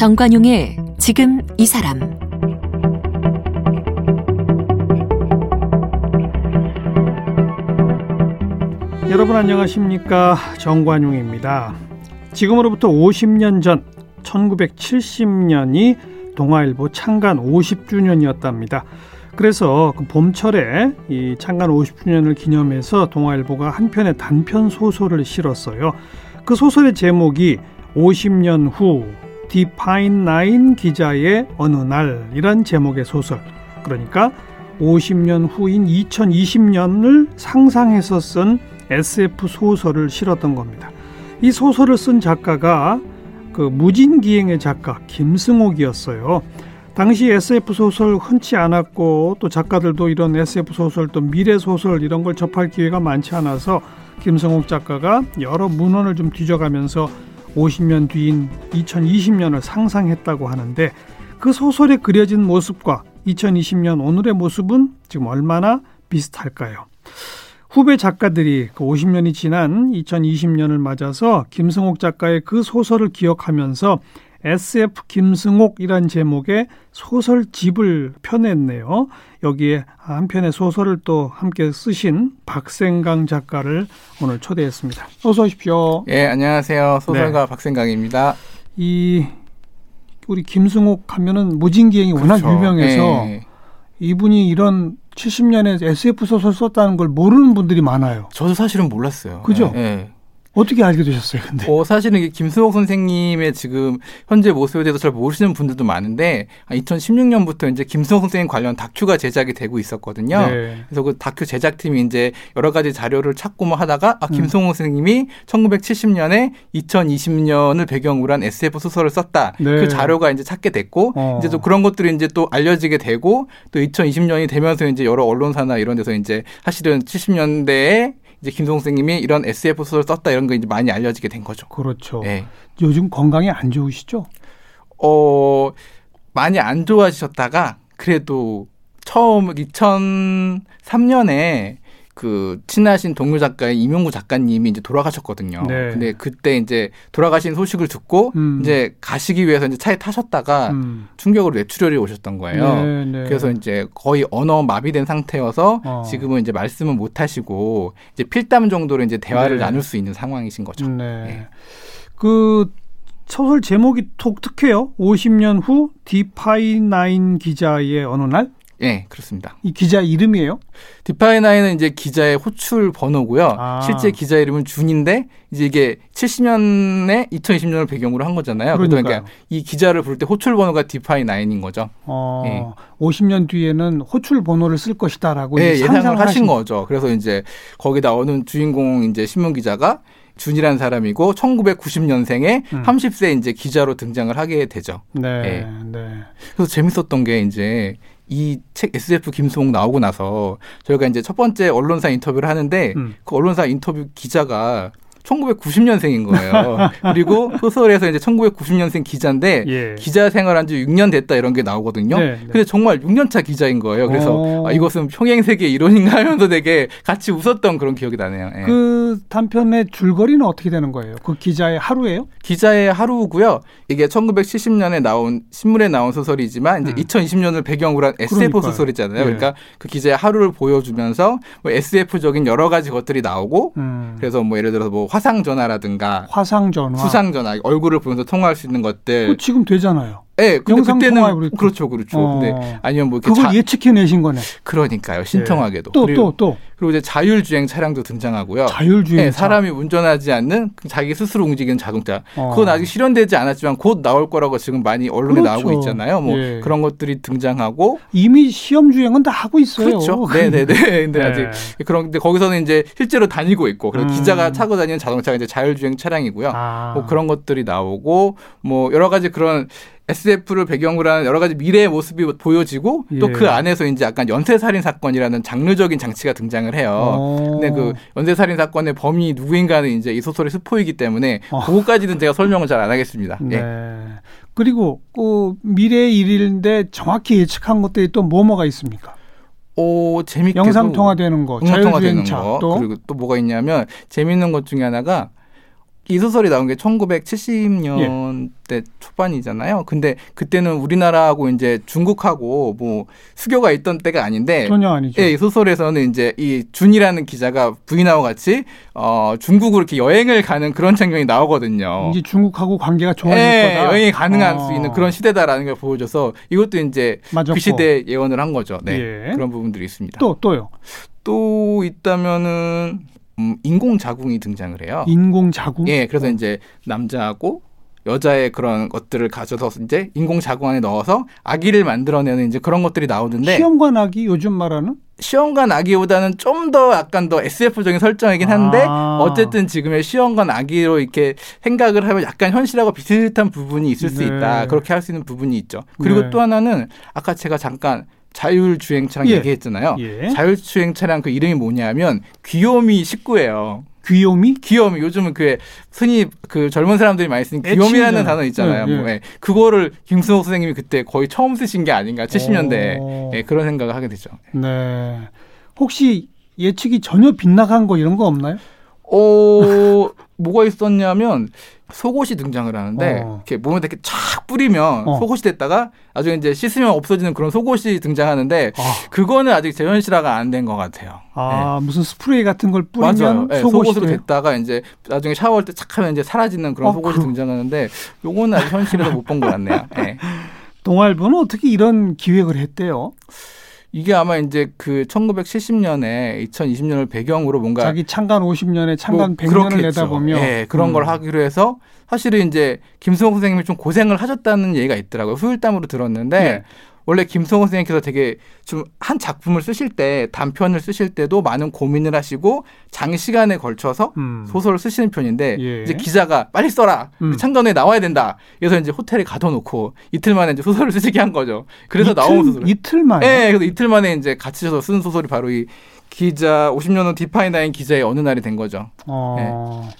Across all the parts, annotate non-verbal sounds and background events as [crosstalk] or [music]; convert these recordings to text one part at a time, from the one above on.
정관용의 지금 이 사람 여러분 안녕하십니까 정관용입니다. 지금으로부터 50년 전 1970년이 동아일보 창간 50주년이었답니다. 그래서 그 봄철에 이 창간 50주년을 기념해서 동아일보가 한 편의 단편 소설을 실었어요. 그 소설의 제목이 50년 후 디파인 나인 기자의 어느 날이란 제목의 소설. 그러니까 50년 후인 2020년을 상상해서 쓴 SF 소설을 실었던 겁니다. 이 소설을 쓴 작가가 그 무진기행의 작가 김승옥이었어요. 당시 SF 소설 흔치 않았고 또 작가들도 이런 SF 소설 또 미래 소설 이런 걸 접할 기회가 많지 않아서 김승옥 작가가 여러 문헌을 좀 뒤져가면서 50년 뒤인 2020년을 상상했다고 하는데 그 소설에 그려진 모습과 2020년 오늘의 모습은 지금 얼마나 비슷할까요? 후배 작가들이 그 50년이 지난 2020년을 맞아서 김승옥 작가의 그 소설을 기억하면서 SF 김승옥이란 제목의 소설집을 펴냈네요. 여기에 한 편의 소설을 또 함께 쓰신 박생강 작가를 오늘 초대했습니다. 어서 오십시오. 예, 안녕하세요. 소설가 네. 박생강입니다. 이 우리 김승옥 하면은 무진기행이 그렇죠. 워낙 유명해서 예. 이분이 이런 70년에 SF 소설 썼다는 걸 모르는 분들이 많아요. 저도 사실은 몰랐어요. 그죠? 예. 어떻게 알게 되셨어요, 근데? 어, 사실은 김수옥 선생님의 지금 현재 모습에 대해서 잘 모르시는 분들도 많은데, 2016년부터 이제 김수옥 선생님 관련 다큐가 제작이 되고 있었거든요. 네. 그래서 그 다큐 제작팀이 이제 여러 가지 자료를 찾고 뭐 하다가, 아, 김수옥 음. 선생님이 1970년에 2020년을 배경으로 한 SF 소설을 썼다. 네. 그 자료가 이제 찾게 됐고, 어. 이제 또 그런 것들이 이제 또 알려지게 되고, 또 2020년이 되면서 이제 여러 언론사나 이런 데서 이제 사실은 70년대에 이제 김동 선생님이 이런 SF 소설 썼다 이런 거 이제 많이 알려지게 된 거죠. 그렇죠. 네. 요즘 건강이 안 좋으시죠? 어 많이 안 좋아지셨다가 그래도 처음 2003년에 그 친하신 동료 작가의 이명구 작가님이 이제 돌아가셨거든요. 네. 근데 그때 이제 돌아가신 소식을 듣고 음. 이제 가시기 위해서 이제 차에 타셨다가 음. 충격으로 뇌출혈이 오셨던 거예요. 네, 네. 그래서 이제 거의 언어 마비된 상태여서 어. 지금은 이제 말씀은 못 하시고 이제 필담 정도로 이제 대화를 네. 나눌 수 있는 상황이신 거죠. 네. 네. 그 소설 제목이 독특해요. 50년 후 Dπ9 기자의 어느 날? 네, 그렇습니다. 이 기자 이름이에요? Dπ9은 이제 기자의 호출 번호고요. 아. 실제 기자 이름은 준인데 이제 이게 70년에 2020년을 배경으로 한 거잖아요. 그러니까 이 기자를 부를 때 호출 번호가 Dπ9인 거죠. 어, 네. 50년 뒤에는 호출 번호를 쓸 것이다라고 네, 예상을 하신 거죠. 그래서 이제 거기 나오는 주인공 이제 신문 기자가 준이라는 사람이고 1990년생에 음. 30세 이제 기자로 등장을 하게 되죠. 네, 네. 네. 그래서 재밌었던 게 이제 이 책 SF 김수홍 나오고 나서 저희가 이제 첫 번째 언론사 인터뷰를 하는데 음. 그 언론사 인터뷰 기자가 1990년생인 거예요. [laughs] 그리고 소설에서 이제 1990년생 기자인데 예. 기자 생활한 지 6년 됐다 이런 게 나오거든요. 네, 네. 근데 정말 6년차 기자인 거예요. 그래서 어. 아, 이것은 평행 세계 이론인가 하면서 되게 같이 웃었던 그런 기억이 나네요. 예. 그 단편의 줄거리는 어떻게 되는 거예요? 그 기자의 하루예요? 기자의 하루고요. 이게 1970년에 나온 신문에 나온 소설이지만 이제 음. 2020년을 배경으로 한 SF 그러니까요. 소설이잖아요. 예. 그러니까 그 기자의 하루를 보여주면서 뭐 SF적인 여러 가지 것들이 나오고 음. 그래서 뭐 예를 들어서 뭐 화상 전화라든가 화상 전화, 수상 전화, 얼굴을 보면서 통화할 수 있는 것들. 지금 되잖아요. 네, 근데 그때는 그렇죠, 그렇죠. 어. 근데 아니면 뭐 그걸 자... 예측해내신 거네. 그러니까요, 신통하게도. 네. 또, 또, 또. 그리고 이제 자율주행 차량도 등장하고요. 자율주행. 네, 사람이 운전하지 않는 그 자기 스스로 움직이는 자동차. 어. 그건 아직 실현되지 않았지만 곧 나올 거라고 지금 많이 언론에 그렇죠. 나오고 있잖아요. 뭐 예. 그런 것들이 등장하고 이미 시험 주행은 다 하고 있어요. 그렇죠. [laughs] 네, 네, 네. 근데 네. 아직 그런데 거기서는 이제 실제로 다니고 있고 그리고 음. 기자가 타고 다니는 자동차가 이제 자율주행 차량이고요. 아. 뭐 그런 것들이 나오고 뭐 여러 가지 그런 SF를 배경으로 하는 여러 가지 미래의 모습이 보여지고 예. 또그 안에서 이제 약간 연쇄살인 사건이라는 장르적인 장치가 등장을 해요. 오. 어. 근데 그 연쇄살인 사건의 범인이 누구인가는 이제 이 소설의 스포이기 때문에 어. 그거까지는 제가 설명을 잘 안 하겠습니다. 네. 예. 그리고 그 미래의 일인데 정확히 예측한 것들이 또 뭐뭐가 있습니까? 오 재밌게 영상 통화되는 거, 자율주행차 또 그리고 또 뭐가 있냐면 재밌는 것 중에 하나가 이 소설이 나온 게 1970년대 예. 초반이잖아요. 근데 그때는 우리나라하고 이제 중국하고 뭐 수교가 있던 때가 아닌데 전혀 아니죠. 예, 이 소설에서는 이제 이 준이라는 기자가 부인하고 같이 어 중국으로 이렇게 여행을 가는 그런 장면이 나오거든요. 이제 중국하고 관계가 좋아질 예, 거다. 여행이 가능할 어. 수 있는 그런 시대다라는 걸 보여줘서 이것도 이제 맞았고. 그 시대 예언을 한 거죠. 네. 예. 그런 부분들이 있습니다. 또 또요. 또 있다면은 음, 인공 자궁이 등장을 해요. 인공 자궁? 예, 그래서 어. 이제 남자하고 여자의 그런 것들을 가져서 이제 인공 자궁 안에 넣어서 아기를 만들어내는 이제 그런 것들이 나오는데 시험관 아기 요즘 말하는? 시험관 아기보다는 좀 더 약간 더 SF적인 설정이긴 한데 아. 어쨌든 지금의 시험관 아기로 이렇게 생각을 하면 약간 현실하고 비슷한 부분이 있을 네. 수 있다. 그렇게 할 수 있는 부분이 있죠. 그리고 네. 또 하나는 아까 제가 잠깐 자율주행 차량 예. 얘기했잖아요. 예. 자율주행 차량 그 이름이 뭐냐면 귀요미 19예요. 귀요미? 귀요미. 요즘은 그 흔히 그 젊은 사람들이 많이 쓰는 귀요미라는 단어 있잖아요. 네, 뭐, 네. 그거를 김승호 선생님이 그때 거의 처음 쓰신 게 아닌가 70년대에 네, 그런 생각을 하게 되죠. 네. 혹시 예측이 전혀 빗나간 거 이런 거 없나요? 어, [laughs] 뭐가 있었냐면 속옷이 등장을 하는데 어. 이렇게 몸에 이렇게 쫙 뿌리면 어. 속옷이 됐다가 나중에 이제 씻으면 없어지는 그런 속옷이 등장하는데 아. 그거는 아직 재현실화가 안 된 것 같아요. 아 네. 무슨 스프레이 같은 걸 뿌리면 네, 속옷으로 됐다가 이제 나중에 샤워할 때 착 하면 이제 사라지는 그런 어, 속옷이 그... 등장하는데 요거는 아직 현실에서 못 본 것 같네요. 네. [laughs] 동아일보는 어떻게 이런 기획을 했대요? 이게 아마 이제 그 1970년에 2020년을 배경으로 뭔가 자기 창간 50년에 창간 뭐 100년을 내다보며 예, 그런 음. 걸 하기로 해서 사실은 이제 김수홍 선생님이 좀 고생을 하셨다는 얘기가 있더라고요. 후일담으로 들었는데 네. 원래 김성호 선생님께서 되게 좀 한 작품을 쓰실 때 단편을 쓰실 때도 많은 고민을 하시고 장시간에 걸쳐서 음. 소설을 쓰시는 편인데 예. 이제 기자가 빨리 써라 음. 창간에 나와야 된다. 그래서 이제 호텔에 가둬놓고 이틀 만에 이제 소설을 쓰시게 한 거죠. 그래서 이틀, 나온 소설 이틀 만에. 네, 그래서 이틀 만에 이제 갇히셔서 쓴 소설이 바로 이 기자 50년 후 Dπ9 기자의 어느 날이 된 거죠. 어. 네.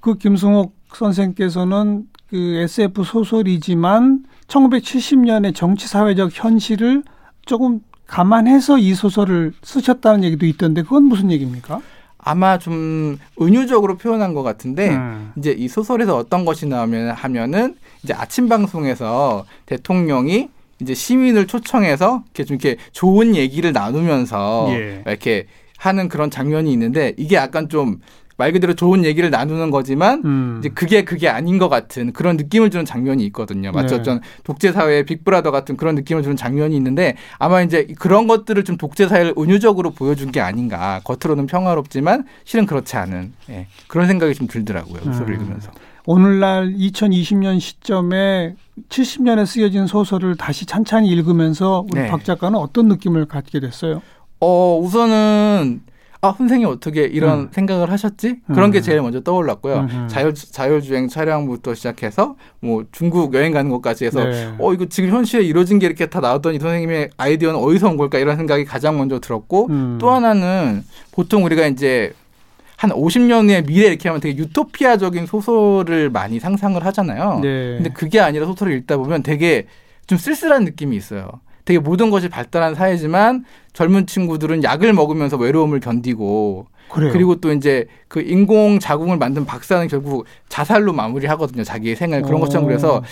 그 김승옥 선생께서는 그 SF 소설이지만 1970년의 정치 사회적 현실을 조금 감안해서 이 소설을 쓰셨다는 얘기도 있던데 그건 무슨 얘기입니까? 아마 좀 은유적으로 표현한 것 같은데 음. 이제 이 소설에서 어떤 것이 나오면 하면은 이제 아침 방송에서 대통령이 이제 시민을 초청해서 이렇게 좀 이렇게 좋은 얘기를 나누면서 예. 이렇게 하는 그런 장면이 있는데 이게 약간 좀 말 그대로 좋은 얘기를 나누는 거지만 음. 이제 그게 그게 아닌 것 같은 그런 느낌을 주는 장면이 있거든요. 맞죠? 네. 전 독재 사회의 빅브라더 같은 그런 느낌을 주는 장면이 있는데 아마 이제 그런 것들을 좀 독재 사회를 은유적으로 보여준 게 아닌가. 겉으로는 평화롭지만 실은 그렇지 않은 예. 그런 생각이 좀 들더라고요. 음. 읽으면서. 오늘날 2020년 시점에 70년에 쓰여진 소설을 다시 찬찬히 읽으면서 우리 네. 박 작가는 어떤 느낌을 갖게 됐어요? 어, 우선은 아 선생님 어떻게 이런 음. 생각을 하셨지? 그런 게 음. 제일 먼저 떠올랐고요. 음. 자율 자율주행 차량부터 시작해서 뭐 중국 여행 가는 것까지 해서 네. 어 이거 지금 현실에 이루어진 게 이렇게 다 나왔던 이 선생님의 아이디어는 어디서 온 걸까 이런 생각이 가장 먼저 들었고 음. 또 하나는 보통 우리가 이제 한 50년 후의 미래 이렇게 하면 되게 유토피아적인 소설을 많이 상상을 하잖아요. 네. 근데 그게 아니라 소설을 읽다 보면 되게 좀 쓸쓸한 느낌이 있어요. 되게 모든 것이 발달한 사회지만 젊은 친구들은 약을 먹으면서 외로움을 견디고 그래요. 그리고 또 이제 그 인공 자궁을 만든 박사는 결국 자살로 마무리하거든요. 자기의 생을 그런 것처럼 그래서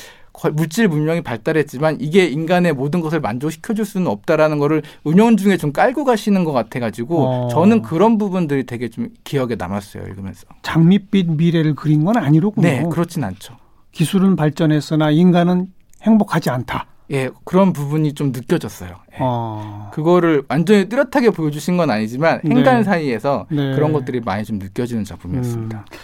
물질 문명이 발달했지만 이게 인간의 모든 것을 만족시켜 줄 수는 없다라는 거를 은연 중에 좀 깔고 가시는 것 같아 가지고 어. 저는 그런 부분들이 되게 좀 기억에 남았어요 읽으면서. 장밋빛 미래를 그린 건 아니로군요. 네, 그렇진 않죠. 기술은 발전했으나 인간은 행복하지 않다. 예, 그런 부분이 좀 느껴졌어요. 예. 어. 그거를 완전히 뚜렷하게 보여주신 건 아니지만 행간 네. 사이에서 네. 그런 것들이 많이 좀 느껴지는 작품이었습니다. 음.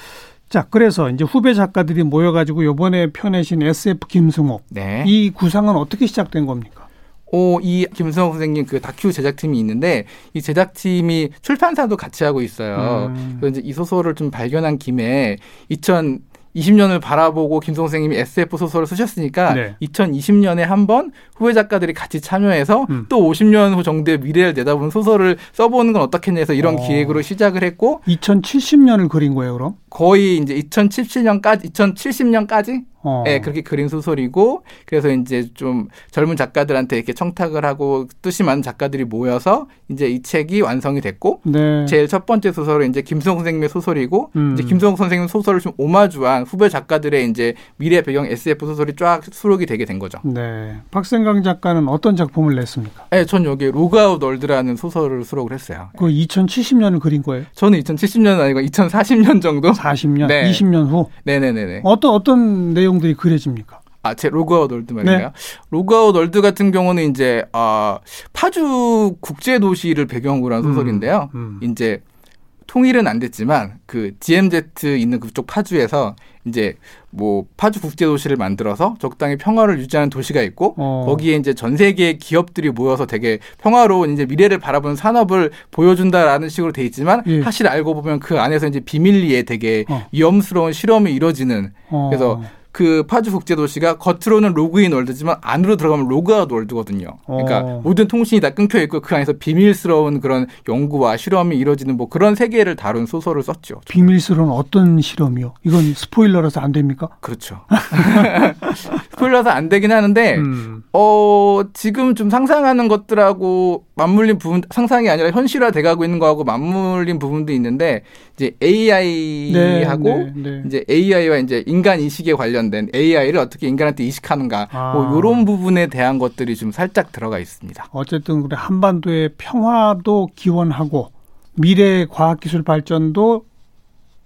자, 그래서 이제 후배 작가들이 모여가지고 요번에 펴내신 SF 김승옥. 네. 이 구상은 어떻게 시작된 겁니까? 오, 이 김승옥 선생님 그 다큐 제작팀이 있는데 이 제작팀이 출판사도 같이 하고 있어요. 음. 그래서 이제 이 소설을 좀 발견한 김에 2000 20년을 바라보고 김성 선생님이 SF 소설을 쓰셨으니까 네. 2020년에 한 번 후배 작가들이 같이 참여해서 음. 또 50년 후 정도의 미래를 내다보는 소설을 써보는 건 어떻겠냐 해서 이런 어. 기획으로 시작을 했고 2070년을 그린 거예요, 그럼? 거의 이제 2077년까지 2070년까지 어. 네, 그렇게 그린 소설이고 그래서 이제 좀 젊은 작가들한테 이렇게 청탁을 하고 뜻이 많은 작가들이 모여서 이제 이 책이 완성이 됐고 네. 제일 첫 번째 소설은 이제 김승옥 선생님의 소설이고 음. 이제 김승옥 선생님 소설을 좀 오마주한 후배 작가들의 이제 미래 배경 SF 소설이 쫙 수록이 되게 된 거죠. 네. 박생강 작가는 어떤 작품을 냈습니까? 네, 전 여기 로그아웃 월드라는 소설을 수록을 했어요. 그 2070년을 그린 거예요? 저는 2070년 아니고 2040년 정도? 40년, 네. 20년 후. 네 네네. 어떤 어떤 내용 들이 그려집니까? 아, 제 로그아웃 월드 말이에요. 네. 로그아웃 월드 같은 경우는 이제 아 파주 국제 도시를 배경으로 한 소설인데요. 음, 음. 이제 통일은 안 됐지만 그 DMZ 있는 그쪽 파주에서 이제 뭐 파주 국제 도시를 만들어서 적당히 평화를 유지하는 도시가 있고 어. 거기에 이제 전 세계 기업들이 모여서 되게 평화로운 이제 미래를 바라보는 산업을 보여준다라는 식으로 돼 있지만 예. 사실 알고 보면 그 안에서 이제 비밀리에 되게 어. 위험스러운 실험이 이루어지는 어. 그래서 그 파주 국제도시가 겉으로는 로그인 월드지만 안으로 들어가면 로그아웃 월드거든요. 그러니까 어. 모든 통신이 다 끊겨 있고 그 안에서 비밀스러운 그런 연구와 실험이 이루어지는 뭐 그런 세계를 다룬 소설을 썼죠. 비밀스러운 어떤 실험이요? 이건 스포일러라서 안 됩니까? 그렇죠. [laughs] 스포일러라서 안 되긴 하는데 음. 어 지금 좀 상상하는 것들하고 맞물린 부분 상상이 아니라 현실화 돼가고 있는 거하고 맞물린 부분도 있는데 이제 AI하고 네, 네, 네. 이제 AI와 이제 인간 인식에 관련된 AI를 어떻게 인간한테 이식하는가 아. 뭐 이런 부분에 대한 것들이 좀 살짝 들어가 있습니다. 어쨌든 그래 한반도의 평화도 기원하고 미래 과학기술 발전도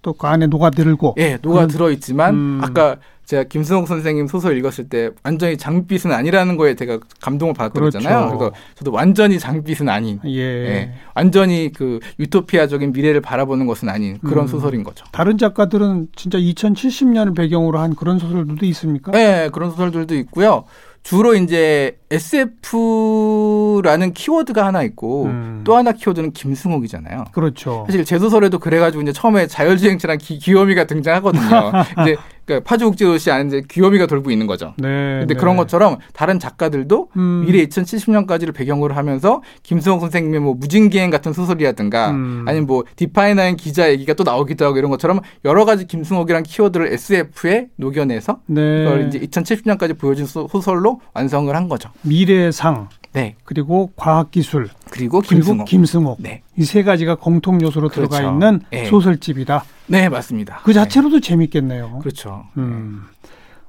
또 그 안에 녹아들고 예, 녹아들어 있지만 음. 아까 제가 김승옥 선생님 소설 읽었을 때 완전히 장빛은 아니라는 거에 제가 감동을 받았거든요. 그렇죠. 그래서 저도 완전히 장빛은 아닌, 예. 예. 완전히 그 유토피아적인 미래를 바라보는 것은 아닌 그런 음. 소설인 거죠. 다른 작가들은 진짜 2070년을 배경으로 한 그런 소설들도 있습니까? 네, 그런 소설들도 있고요. 주로 이제 SF라는 키워드가 하나 있고 음. 또 하나 키워드는 김승옥이잖아요. 그렇죠. 사실 제 소설에도 그래가지고 이제 처음에 자율주행차랑 기, 귀요미가 등장하거든요. [laughs] 이제 그러니까 파주국제도시 안에 귀요미가 돌고 있는 거죠. 네. 근데 네. 그런 것처럼 다른 작가들도 음. 미래 2070년까지를 배경으로 하면서 김승옥 선생님의 뭐 무진기행 같은 소설이라든가 음. 아니면 뭐 디파이너인 기자 얘기가 또 나오기도 하고 이런 것처럼 여러 가지 김승옥이란 키워드를 SF에 녹여내서 네. 그걸 이제 2070년까지 보여준 소설로 완성을 한 거죠. 미래상 네. 그리고 과학기술. 그리고 김승옥. 김승옥. 네. 이 세 가지가 공통 요소로 그렇죠. 들어가 있는 네. 소설집이다. 네, 맞습니다. 그 자체로도 네. 재밌겠네요. 그렇죠. 음.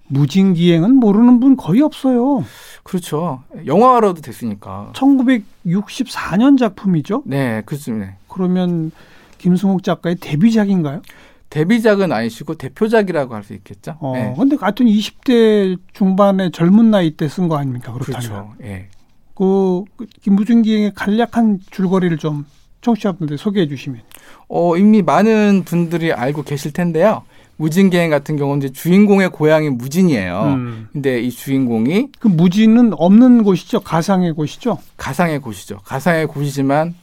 무진기행은 모르는 분 거의 없어요. 그렇죠. 영화로도 됐으니까. 1964년 작품이죠? 네, 그렇습니다. 그러면 김승옥 작가의 데뷔작인가요? 데뷔작은 아니시고 대표작이라고 할 수 있겠죠. 어, 네. 근데 하여튼 20대 중반의 젊은 나이 때 쓴 거 아닙니까? 그렇다면. 그렇죠. 예. 그, 그 김무중기행의 간략한 줄거리를 좀 청취자분들 소개해 주시면. 어, 이미 많은 분들이 알고 계실 텐데요. 무진기행 같은 경우는 이제 주인공의 고향이 무진이에요. 음. 근데 이 주인공이 그 무진은 없는 곳이죠. 가상의 곳이죠. 가상의 곳이죠. 가상의 곳이지만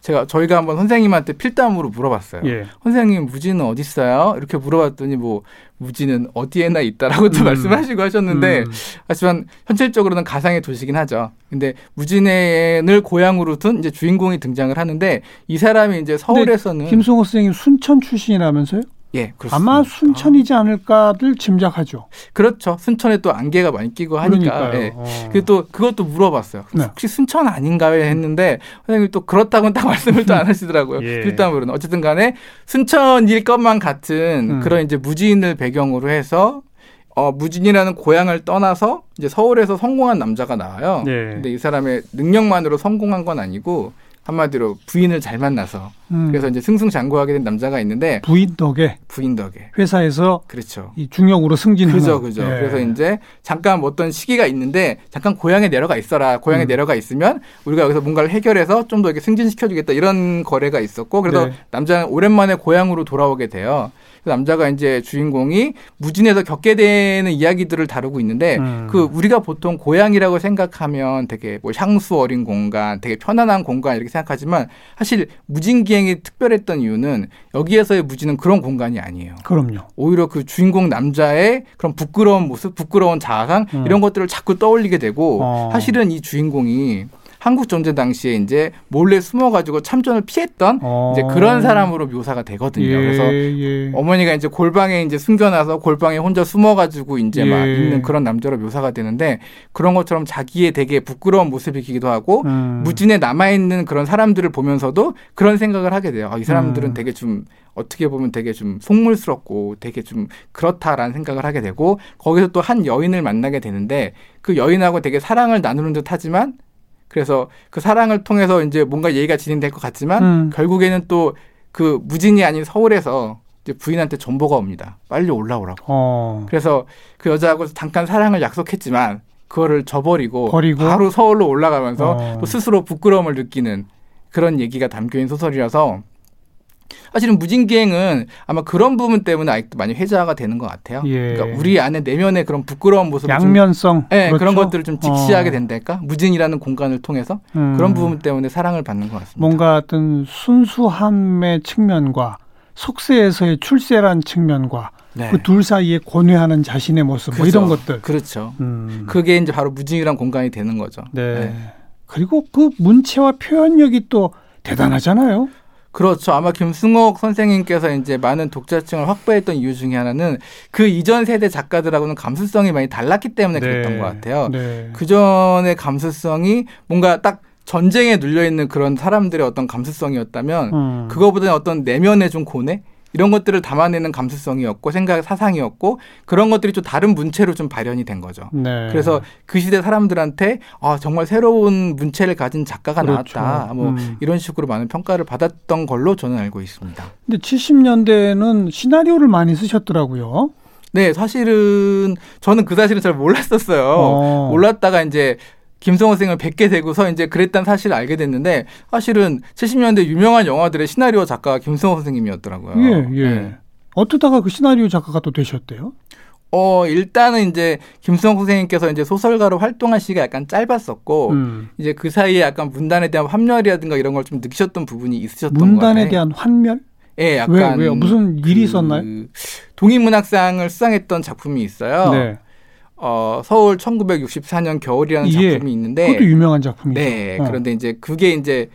제가 저희가 한번 선생님한테 필담으로 물어봤어요. 예. 선생님 무지는 어디 있어요? 이렇게 물어봤더니 뭐 무지는 어디에나 있다라고 또 음. 말씀하시고 하셨는데 음. 하지만 현실적으로는 가상의 도시긴 하죠. 근데 무진을 고향으로 둔 이제 주인공이 등장을 하는데 이 사람이 이제 서울에서는 김승호 선생님 순천 출신이라면서요? 예, 그렇습니다. 아마 순천이지 않을까를 짐작하죠. 그렇죠. 순천에 또 안개가 많이 끼고 하니까. 예. 어. 그또 그것도 물어봤어요. 네. 혹시 순천 아닌가요? 했는데 선생님이 또 그렇다고는 딱 [laughs] 말씀을 또 안 하시더라고요. 예. 필담으로는 어쨌든 간에 순천일 것만 같은 음. 그런 이제 무진을 배경으로 해서 어, 무진이라는 고향을 떠나서 이제 서울에서 성공한 남자가 나와요. 네. 근데 이 사람의 능력만으로 성공한 건 아니고 한마디로 부인을 잘 만나서 음. 그래서 이제 승승장구하게 된 남자가 있는데 부인 덕에 부인 덕에 회사에서 그렇죠 이 중역으로 승진하는 그죠 그죠 예. 그래서 이제 잠깐 어떤 시기가 있는데 잠깐 고향에 내려가 있어라 고향에 음. 내려가 있으면 우리가 여기서 뭔가를 해결해서 좀 더 이렇게 승진시켜주겠다 이런 거래가 있었고 그래서 네. 남자는 오랜만에 고향으로 돌아오게 돼요. 그 남자가 이제 주인공이 무진에서 겪게 되는 이야기들을 다루고 있는데 음. 그 우리가 보통 고향이라고 생각하면 되게 뭐 향수 어린 공간, 되게 편안한 공간 이렇게 생각하지만 사실 무진기행이 특별했던 이유는 여기에서의 무진은 그런 공간이 아니에요. 그럼요. 오히려 그 주인공 남자의 그런 부끄러운 모습, 부끄러운 자아상 음. 이런 것들을 자꾸 떠올리게 되고 어. 사실은 이 주인공이 한국 전쟁 당시에 이제 몰래 숨어가지고 참전을 피했던 어. 이제 그런 사람으로 묘사가 되거든요. 예, 그래서 예. 어머니가 이제 골방에 이제 숨겨놔서 골방에 혼자 숨어가지고 이제 예. 막 있는 그런 남자로 묘사가 되는데 그런 것처럼 자기의 되게 부끄러운 모습이기도 하고 음. 무진에 남아 있는 그런 사람들을 보면서도 그런 생각을 하게 돼요. 아, 이 사람들은 음. 되게 좀 어떻게 보면 되게 좀 속물스럽고 되게 좀 그렇다라는 생각을 하게 되고 거기서 또 한 여인을 만나게 되는데 그 여인하고 되게 사랑을 나누는 듯 하지만 그래서 그 사랑을 통해서 이제 뭔가 얘기가 진행될 것 같지만 음. 결국에는 또 그 무진이 아닌 서울에서 이제 부인한테 전보가 옵니다. 빨리 올라오라고. 어. 그래서 그 여자하고 잠깐 사랑을 약속했지만 그거를 저버리고 버리고? 바로 서울로 올라가면서 어. 또 스스로 부끄러움을 느끼는 그런 얘기가 담겨 있는 소설이라서 사실은 무진기행은 아마 그런 부분 때문에 아직도 많이 회자가 되는 것 같아요. 예. 그러니까 우리 안에 내면의 그런 부끄러운 모습, 양면성, 좀, 네, 그렇죠? 그런 것들을 좀 직시하게 어. 된달까? 무진이라는 공간을 통해서 음. 그런 부분 때문에 사랑을 받는 것 같습니다. 뭔가 어떤 순수함의 측면과 속세에서의 출세란 측면과 네. 그둘 사이에 고뇌하는 자신의 모습 뭐 그렇죠. 뭐 이런 것들. 그렇죠. 음. 그게 이제 바로 무진이란 공간이 되는 거죠. 네. 네. 그리고 그 문체와 표현력이 또 대단하잖아요. 그렇죠. 아마 김승옥 선생님께서 이제 많은 독자층을 확보했던 이유 중에 하나는 그 이전 세대 작가들하고는 감수성이 많이 달랐기 때문에 네. 그랬던 것 같아요. 네. 그 전의 감수성이 뭔가 딱 전쟁에 눌려 있는 그런 사람들의 어떤 감수성이었다면 음. 그거보다는 어떤 내면의 좀 고뇌 이런 것들을 담아내는 감수성이었고 생각 사상이었고 그런 것들이 좀 다른 문체로 좀 발현이 된 거죠. 네. 그래서 그 시대 사람들한테 아 정말 새로운 문체를 가진 작가가 그렇죠. 나왔다. 뭐 음. 이런 식으로 많은 평가를 받았던 걸로 저는 알고 있습니다. 근데 70년대에는 시나리오를 많이 쓰셨더라고요. 네, 사실은 저는 그 사실은 잘 몰랐었어요. 어. 몰랐다가 이제 김성호 선생을 뵙게 되고서 이제 그랬다는 사실을 알게 됐는데 사실은 70년대 유명한 영화들의 시나리오 작가가 김성호 선생님이었더라고요. 예, 예. 네. 어쩌다가 그 시나리오 작가가 또 되셨대요? 어, 일단은 이제 김수영 선생님께서 이제 소설가로 활동한 시기가 약간 짧았었고, 음. 이제 그 사이에 약간 문단에 대한 환멸이라든가 이런 걸 좀 느끼셨던 부분이 있으셨던 거예요. 문단에 대한 환멸? 예, 약간. 왜, 왜요? 무슨 일이 그 있었나요? 동인문학상을 수상했던 작품이 있어요. 네. 어, 서울 1964년 겨울이라는 예, 작품이 있는데 그것도 유명한 작품이죠. 네. 어. 그런데 이제 그게 이제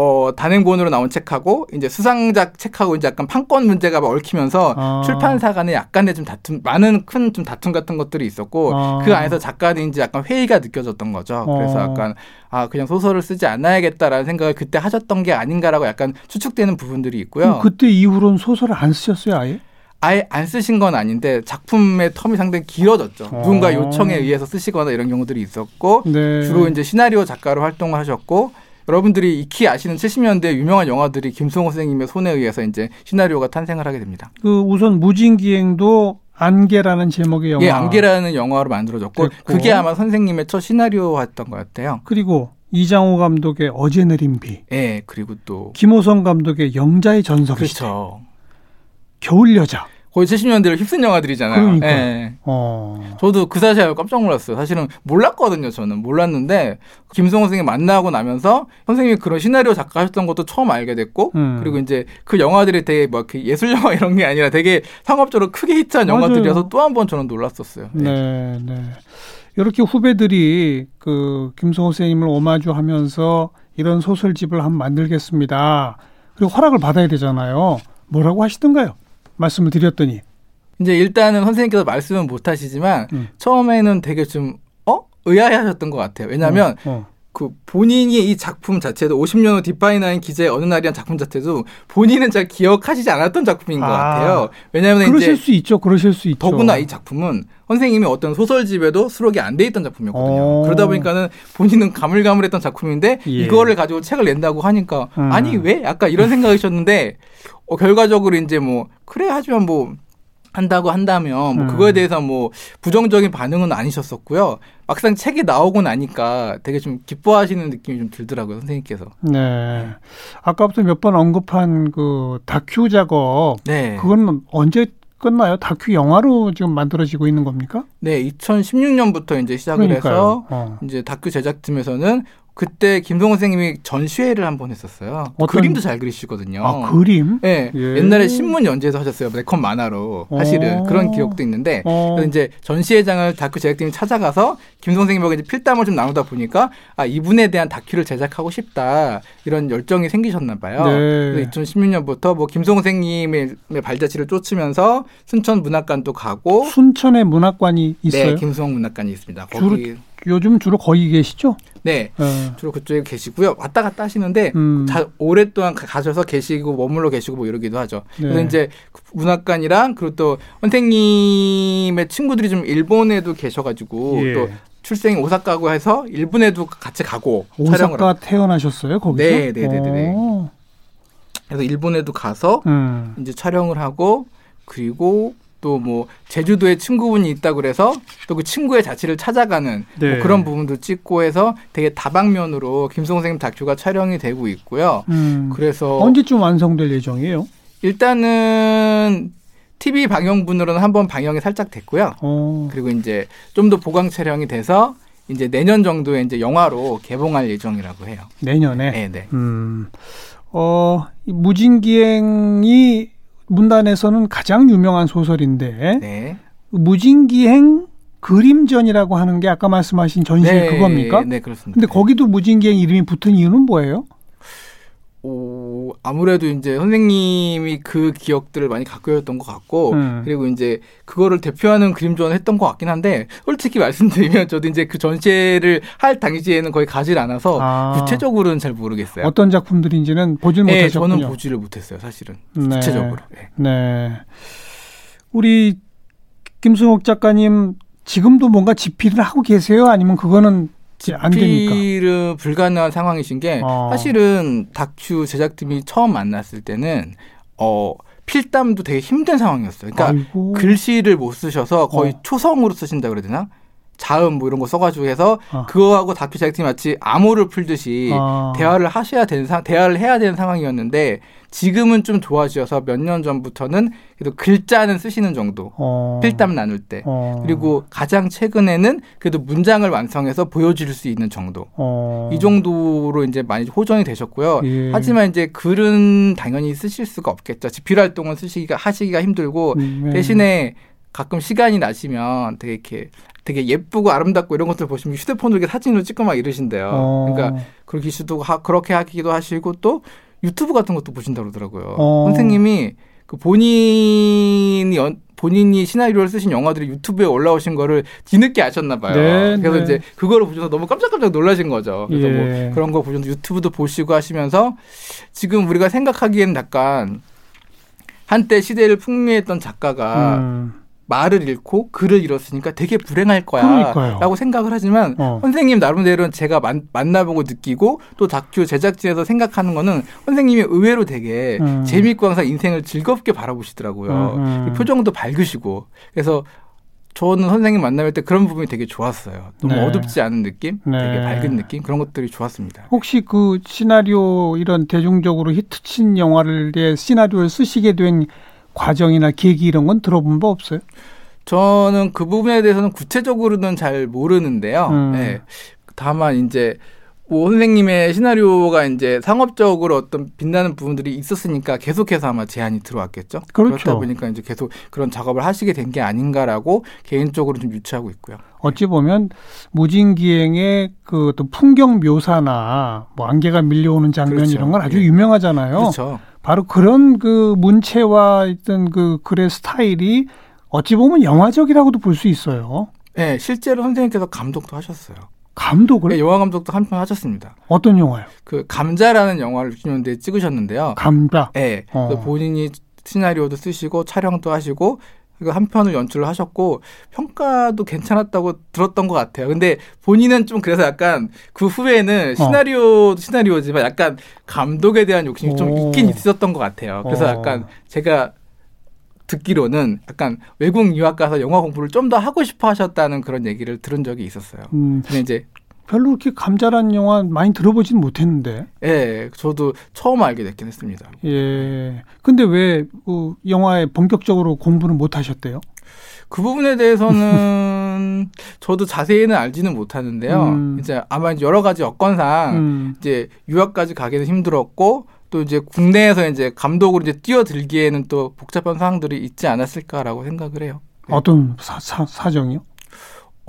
어, 단행본으로 나온 책하고 이제 수상작 책하고 이제 약간 판권 문제가 얽히면서 아. 출판사 간에 약간의 좀 다툼 많은 큰 좀 다툼 같은 것들이 있었고 아. 그 안에서 작가는 이제 약간 회의가 느껴졌던 거죠. 그래서 어. 약간 아 그냥 소설을 쓰지 않아야겠다라는 생각을 그때 하셨던 게 아닌가라고 약간 추측되는 부분들이 있고요. 그때 이후로는 소설을 안 쓰셨어요, 아예? 아예 안 쓰신 건 아닌데 작품의 텀이 상당히 길어졌죠. 어. 누군가 요청에 의해서 쓰시거나 이런 경우들이 있었고 네. 주로 이제 시나리오 작가로 활동을 하셨고 여러분들이 익히 아시는 70년대 유명한 영화들이 김성호 선생님의 손에 의해서 이제 시나리오가 탄생을 하게 됩니다. 그 우선 무진기행도 안개라는 제목의 영화. 예, 안개라는 영화로 만들어졌고 됐고. 그게 아마 선생님의 첫 시나리오였던 것 같아요. 그리고 이장호 감독의 어제 내린 비. 예, 그리고 또 김호성 감독의 영자의 전설. 그렇죠. 겨울 여자. 거의 70년대를 휩쓴 영화들이잖아요. 그러니까. 예. 어. 저도 그 사실 깜짝 놀랐어요. 사실은 몰랐거든요. 저는 몰랐는데 김성호 선생님 만나고 나면서 선생님이 그런 시나리오 작가 하셨던 것도 처음 알게 됐고 음. 그리고 이제 그 영화들이 되게 뭐 예술 영화 [laughs] 이런 게 아니라 되게 상업적으로 크게 히트한 영화들이어서 또 한 번 저는 놀랐었어요. 네. 네, 네. 이렇게 후배들이 그 김성호 선생님을 오마주하면서 이런 소설집을 한번 만들겠습니다. 그리고 허락을 받아야 되잖아요. 뭐라고 하시던가요? 말씀을 드렸더니 이제 일단은 선생님께서 말씀은 못 하시지만 음. 처음에는 되게 좀 어? 의아해하셨던 것 같아요. 왜냐하면 어, 어. 그 본인이 이 작품 자체도 50년 후 디파이나인 기자의 어느 날이란 작품 자체도 본인은 잘 기억하시지 않았던 작품인 것 아, 같아요. 왜냐하면 그러실 수 있죠. 그러실 수 있죠. 더구나 이 작품은 선생님이 어떤 소설집에도 수록이 안 돼 있던 작품이었거든요. 어. 그러다 보니까는 본인은 가물가물했던 작품인데 예. 이거를 가지고 책을 낸다고 하니까 음. 아니 왜? 약간 이런 생각이셨는데 어, 결과적으로 이제 뭐 그래 하지만 뭐 한다고 한다면 뭐 음. 그거에 대해서 뭐 부정적인 반응은 아니셨었고요. 막상 책이 나오고 나니까 되게 좀 기뻐하시는 느낌이 좀 들더라고요, 선생님께서. 네. 아까부터 몇 번 언급한 그 다큐 작업. 네. 그건 언제 끝나요? 다큐 영화로 지금 만들어지고 있는 겁니까? 네, 2016년부터 이제 시작을 그러니까요. 해서 어. 이제 다큐 제작팀에서는 그때 김동호 선생님이 전시회를 한 번 했었어요. 어떤... 그림도 잘 그리시거든요. 아, 그림? 네. 예. 옛날에 신문 연재에서 하셨어요. 네컷 만화로. 사실은 어... 그런 기억도 있는데 어... 그래서 이제 전시회장을 다큐 제작팀이 찾아가서 김 선생님하고 이제 필담을 좀 나누다 보니까 아, 이분에 대한 다큐를 제작하고 싶다. 이런 열정이 생기셨나 봐요. 네. 그래서 2016년부터 뭐 김송 선생님의 발자취를 쫓으면서 순천 문학관도 가고 순천에 문학관이 있어요? 네, 김수홍 문학관이 있습니다. 거기 요즘 주로 거기 계시죠? 네, 네. 주로 그쪽에 계시고요. 왔다 갔다 하시는데 음. 자, 오랫동안 가셔서 계시고 머물러 계시고 뭐 이러기도 하죠. 네. 그래서 이제 문학관이랑 그리고 또 선생님의 친구들이 좀 일본에도 계셔가지고 예. 또 출생이 오사카고 해서 일본에도 같이 가고 오사카 태어나셨어요 거기서? 네, 네, 네, 네. 네. 그래서 일본에도 가서 음. 이제 촬영을 하고 그리고 또 뭐 제주도에 친구분이 있다 그래서 또 그 친구의 자취를 찾아가는 뭐 네. 뭐 그런 부분도 찍고 해서 되게 다방면으로 김성 선생님 다큐가 촬영이 되고 있고요. 음. 그래서 언제쯤 완성될 예정이에요? 일단은 TV 방영분으로는 한번 방영이 살짝 됐고요. 오. 어. 그리고 이제 좀 더 보강 촬영이 돼서 이제 내년 정도에 이제 영화로 개봉할 예정이라고 해요. 내년에. 네, 네. 음. 어, 무진기행이 문단에서는 가장 유명한 소설인데 네. 무진기행 그림전이라고 하는 게 아까 말씀하신 전시회 네, 그겁니까? 네, 그렇습니다. 근데 거기도 무진기행 이름이 붙은 이유는 뭐예요? 오, 아무래도 이제 선생님이 그 기억들을 많이 갖고 있었던 것 같고, 음. 그리고 이제 그거를 대표하는 그림 전을 했던 것 같긴 한데, 솔직히 [laughs] 말씀드리면 저도 이제 그 전시회를 할 당시에는 거의 가질 않아서 아. 구체적으로는 잘 모르겠어요. 어떤 작품들인지는 보질 네, 못하셨군요. 저는 보지를 못했어요, 사실은. 네. 구체적으로. 네. 네. 우리 김승옥 작가님 지금도 뭔가 집필을 하고 계세요? 아니면 그거는 집필은 불가능한 상황이신 게 어. 사실은 다큐 제작팀이 처음 만났을 때는 어 필담도 되게 힘든 상황이었어요. 그러니까 아이고. 글씨를 못 쓰셔서 거의 어. 초성으로 쓰신다 그래야 되나? 자음 뭐 이런 거 써가지고 해서 어. 그거하고 다큐 제작팀 마치 암호를 풀듯이 어. 대화를 하셔야 되는 상 대화를 해야 되는 상황이었는데 지금은 좀 좋아지셔서 몇 년 전부터는 그래도 글자는 쓰시는 정도 어. 필담 나눌 때 어. 그리고 가장 최근에는 그래도 문장을 완성해서 보여줄 수 있는 정도 어. 이 정도로 이제 많이 호전이 되셨고요. 예. 하지만 이제 글은 당연히 쓰실 수가 없겠죠. 집필 활동은 쓰시기가 하시기가 힘들고 음, 네. 대신에 가끔 시간이 나시면 되게 이렇게 되게 예쁘고 아름답고 이런 것들 보시면 휴대폰으로 이렇게 사진으로 찍고 막 이러신대요. 어. 그러니까 그렇게 시도 하, 그렇게 하기도 하시고 또 유튜브 같은 것도 보신다고 그러더라고요. 어. 선생님이 그 본인이 연, 본인이 시나리오를 쓰신 영화들이 유튜브에 올라오신 거를 뒤늦게 아셨나 봐요. 네, 그래서 네. 이제 그거를 보셔서 너무 깜짝깜짝 놀라신 거죠. 그래서 뭐 예. 뭐 그런 거 보셔서 유튜브도 보시고 하시면서 지금 우리가 생각하기에는 약간 한때 시대를 풍미했던 작가가 음. 말을 잃고 글을 잃었으니까 되게 불행할 거야. 그러니까요. 라고 생각을 하지만 어. 선생님 나름대로는 제가 만, 만나보고 느끼고 또 다큐 제작진에서 생각하는 거는 선생님이 의외로 되게 음. 재미있고 항상 인생을 즐겁게 바라보시더라고요. 음, 음. 표정도 밝으시고. 그래서 저는 선생님 만날 때 그런 부분이 되게 좋았어요. 너무 네. 어둡지 않은 느낌, 네. 되게 밝은 느낌 그런 것들이 좋았습니다. 혹시 그 시나리오 이런 대중적으로 히트친 영화를 시나리오를 쓰시게 된 과정이나 계기 이런 건 들어본 바 없어요? 저는 그 부분에 대해서는 구체적으로는 잘 모르는데요. 음. 네. 다만 이제 뭐 선생님의 시나리오가 이제 상업적으로 어떤 빛나는 부분들이 있었으니까 계속해서 아마 제안이 들어왔겠죠. 그렇죠. 그렇다 보니까 이제 계속 그런 작업을 하시게 된 게 아닌가라고 개인적으로 좀 유추하고 있고요. 어찌 보면 무진기행의 그 어떤 풍경 묘사나 뭐 안개가 밀려오는 장면 그렇죠. 이런 건 아주 예. 유명하잖아요. 그렇죠. 바로 그런 그 문체와 있던 그 글의 스타일이 어찌 보면 영화적이라고도 볼 수 있어요. 네, 실제로 선생님께서 감독도 하셨어요. 감독을? 네, 영화 감독도 한 편 하셨습니다. 어떤 영화요? 그 감자라는 영화를 60년대에 찍으셨는데요. 감자? 네. 어. 본인이 시나리오도 쓰시고 촬영도 하시고 한 편을 연출을 하셨고 평가도 괜찮았다고 들었던 것 같아요. 근데 본인은 좀 그래서 약간 그 후에는 어. 시나리오 어. 시나리오지만 약간 감독에 대한 욕심이 오. 좀 있긴 있었던 것 같아요. 그래서 어. 약간 제가 듣기로는 약간 외국 유학 가서 영화 공부를 좀 더 하고 싶어 하셨다는 그런 얘기를 들은 적이 있었어요. 음. 근데 이제 별로 그렇게 감자란 영화 많이 들어보진 못했는데. 예, 저도 처음 알게 됐긴 했습니다. 예. 근데 왜그 영화에 본격적으로 공부는 못 하셨대요? 그 부분에 대해서는 [laughs] 저도 자세히는 알지는 못하는데요. 음. 이제 아마 여러 가지 여건상 음. 이제 유학까지 가기는 힘들었고 또 이제 국내에서 이제 감독으로 이제 뛰어들기에는 또 복잡한 상황들이 있지 않았을까라고 생각을 해요. 네. 어떤 사, 사, 사정이요?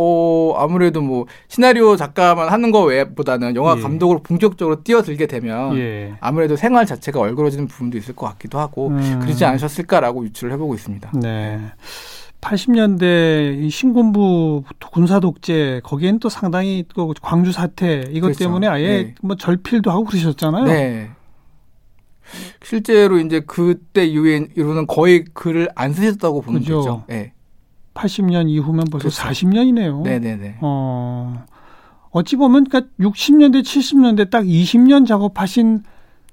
어, 아무래도 뭐 시나리오 작가만 하는 거 외보다는 영화 예. 감독으로 본격적으로 뛰어들게 되면 예. 아무래도 생활 자체가 얼그러지는 부분도 있을 것 같기도 하고 음. 그러지 않으셨을까라고 유추를 해보고 있습니다. 네. 80년대 신군부 군사 독재 거기엔 또 상당히 또 광주 사태 이것 그렇죠. 때문에 아예 네. 뭐 절필도 하고 그러셨잖아요. 네. 실제로 이제 그때 이후에 이후는 거의 글을 안 쓰셨다고 보면 그죠. 되죠. 네. 80년 이후면 벌써 그렇죠. 40년이네요. 네네네. 어, 어찌 보면 그러니까 60년대, 70년대 딱 20년 작업하신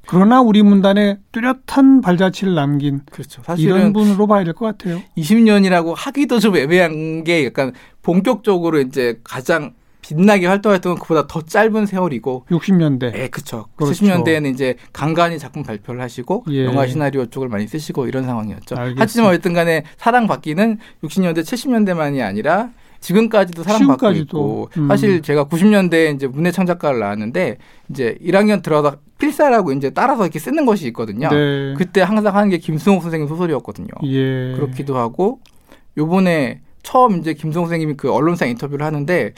그러나 우리 문단에 뚜렷한 발자취를 남긴 그렇죠. 이런 분으로 봐야 될 것 같아요. 20년이라고 하기도 좀 애매한 게 약간 본격적으로 이제 가장 빛나게 활동했던 건 그보다 더 짧은 세월이고 60년대. 예, 그렇죠. 그렇죠. 70년대에는 이제 간간히 작품 발표를 하시고 예. 영화 시나리오 쪽을 많이 쓰시고 이런 상황이었죠. 알겠습니다. 하지만 어쨌든 간에 사랑받기는 60년대, 70년대만이 아니라 지금까지도 사랑받고 있고 음. 사실 제가 90년대에 이제 문예 창작가를 나왔는데 이제 1학년 들어가 필사라고 이제 따라서 이렇게 쓰는 것이 있거든요. 네. 그때 항상 하는 게 김승옥 선생님 소설이었거든요. 예. 그렇기도 하고 요번에 처음 이제 김승옥 선생님이 그 언론사 인터뷰를 하는데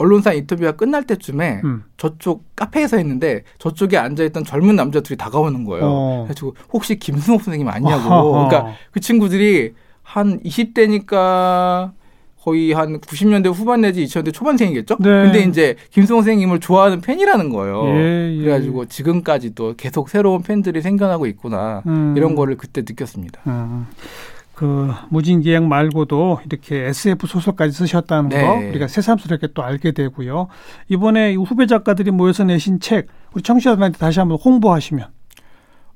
언론사 인터뷰가 끝날 때쯤에 음. 저쪽 카페에서 했는데 저쪽에 앉아있던 젊은 남자들이 다가오는 거예요. 어. 그래가지고 혹시 김승옥 선생님 아니냐고. 어허허. 그러니까 그 친구들이 한 20대니까 거의 한 90년대 후반 내지 2000년대 초반생이겠죠? 네. 근데 이제 김승옥 선생님을 좋아하는 팬이라는 거예요. 예, 예. 그래가지고 지금까지도 계속 새로운 팬들이 생겨나고 있구나. 음. 이런 거를 그때 느꼈습니다. 음. 그 무진기행 말고도 이렇게 SF 소설까지 쓰셨다는 네. 거 우리가 새삼스럽게 또 알게 되고요. 이번에 후배 작가들이 모여서 내신 책 우리 청취자들한테 다시 한번 홍보하시면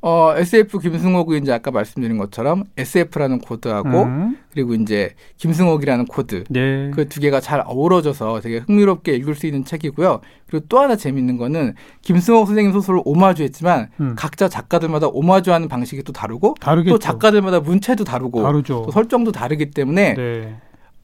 어, SF 김승옥이 이제 아까 말씀드린 것처럼 SF라는 코드하고 음. 그리고 이제 김승옥이라는 코드 네. 그 두 개가 잘 어우러져서 되게 흥미롭게 읽을 수 있는 책이고요. 그리고 또 하나 재밌는 거는 김승옥 선생님 소설을 오마주했지만 음. 각자 작가들마다 오마주하는 방식이 또 다르고 다르겠죠. 또 작가들마다 문체도 다르고 다르죠. 또 설정도 다르기 때문에 네.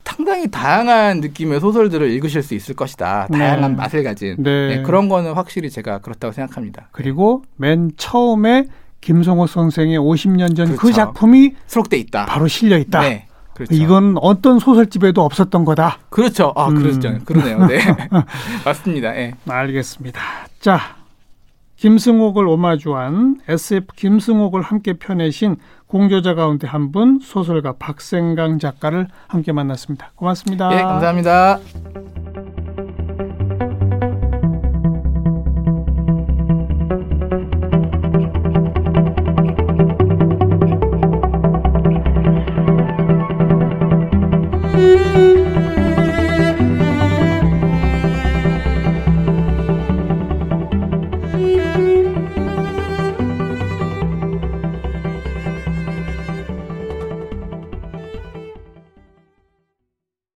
상당히 다양한 느낌의 소설들을 읽으실 수 있을 것이다. 다양한 네. 맛을 가진 네. 네, 그런 거는 확실히 제가 그렇다고 생각합니다. 그리고 맨 처음에 김성호 선생의 50년 전그 그렇죠. 작품이 수록돼 있다. 바로 실려 있다. 네. 그렇죠. 이건 어떤 소설집에도 없었던 거다. 그렇죠. 아, 음. 그렇죠. 그러네요. 네. [laughs] 맞습니다. 예. 네. 알겠습니다. 자, 김승옥을 오마주한 SF 김승옥을 함께 펴내신 공저자 가운데 한 분 소설가 박생강 작가를 함께 만났습니다. 고맙습니다. 예, 감사합니다.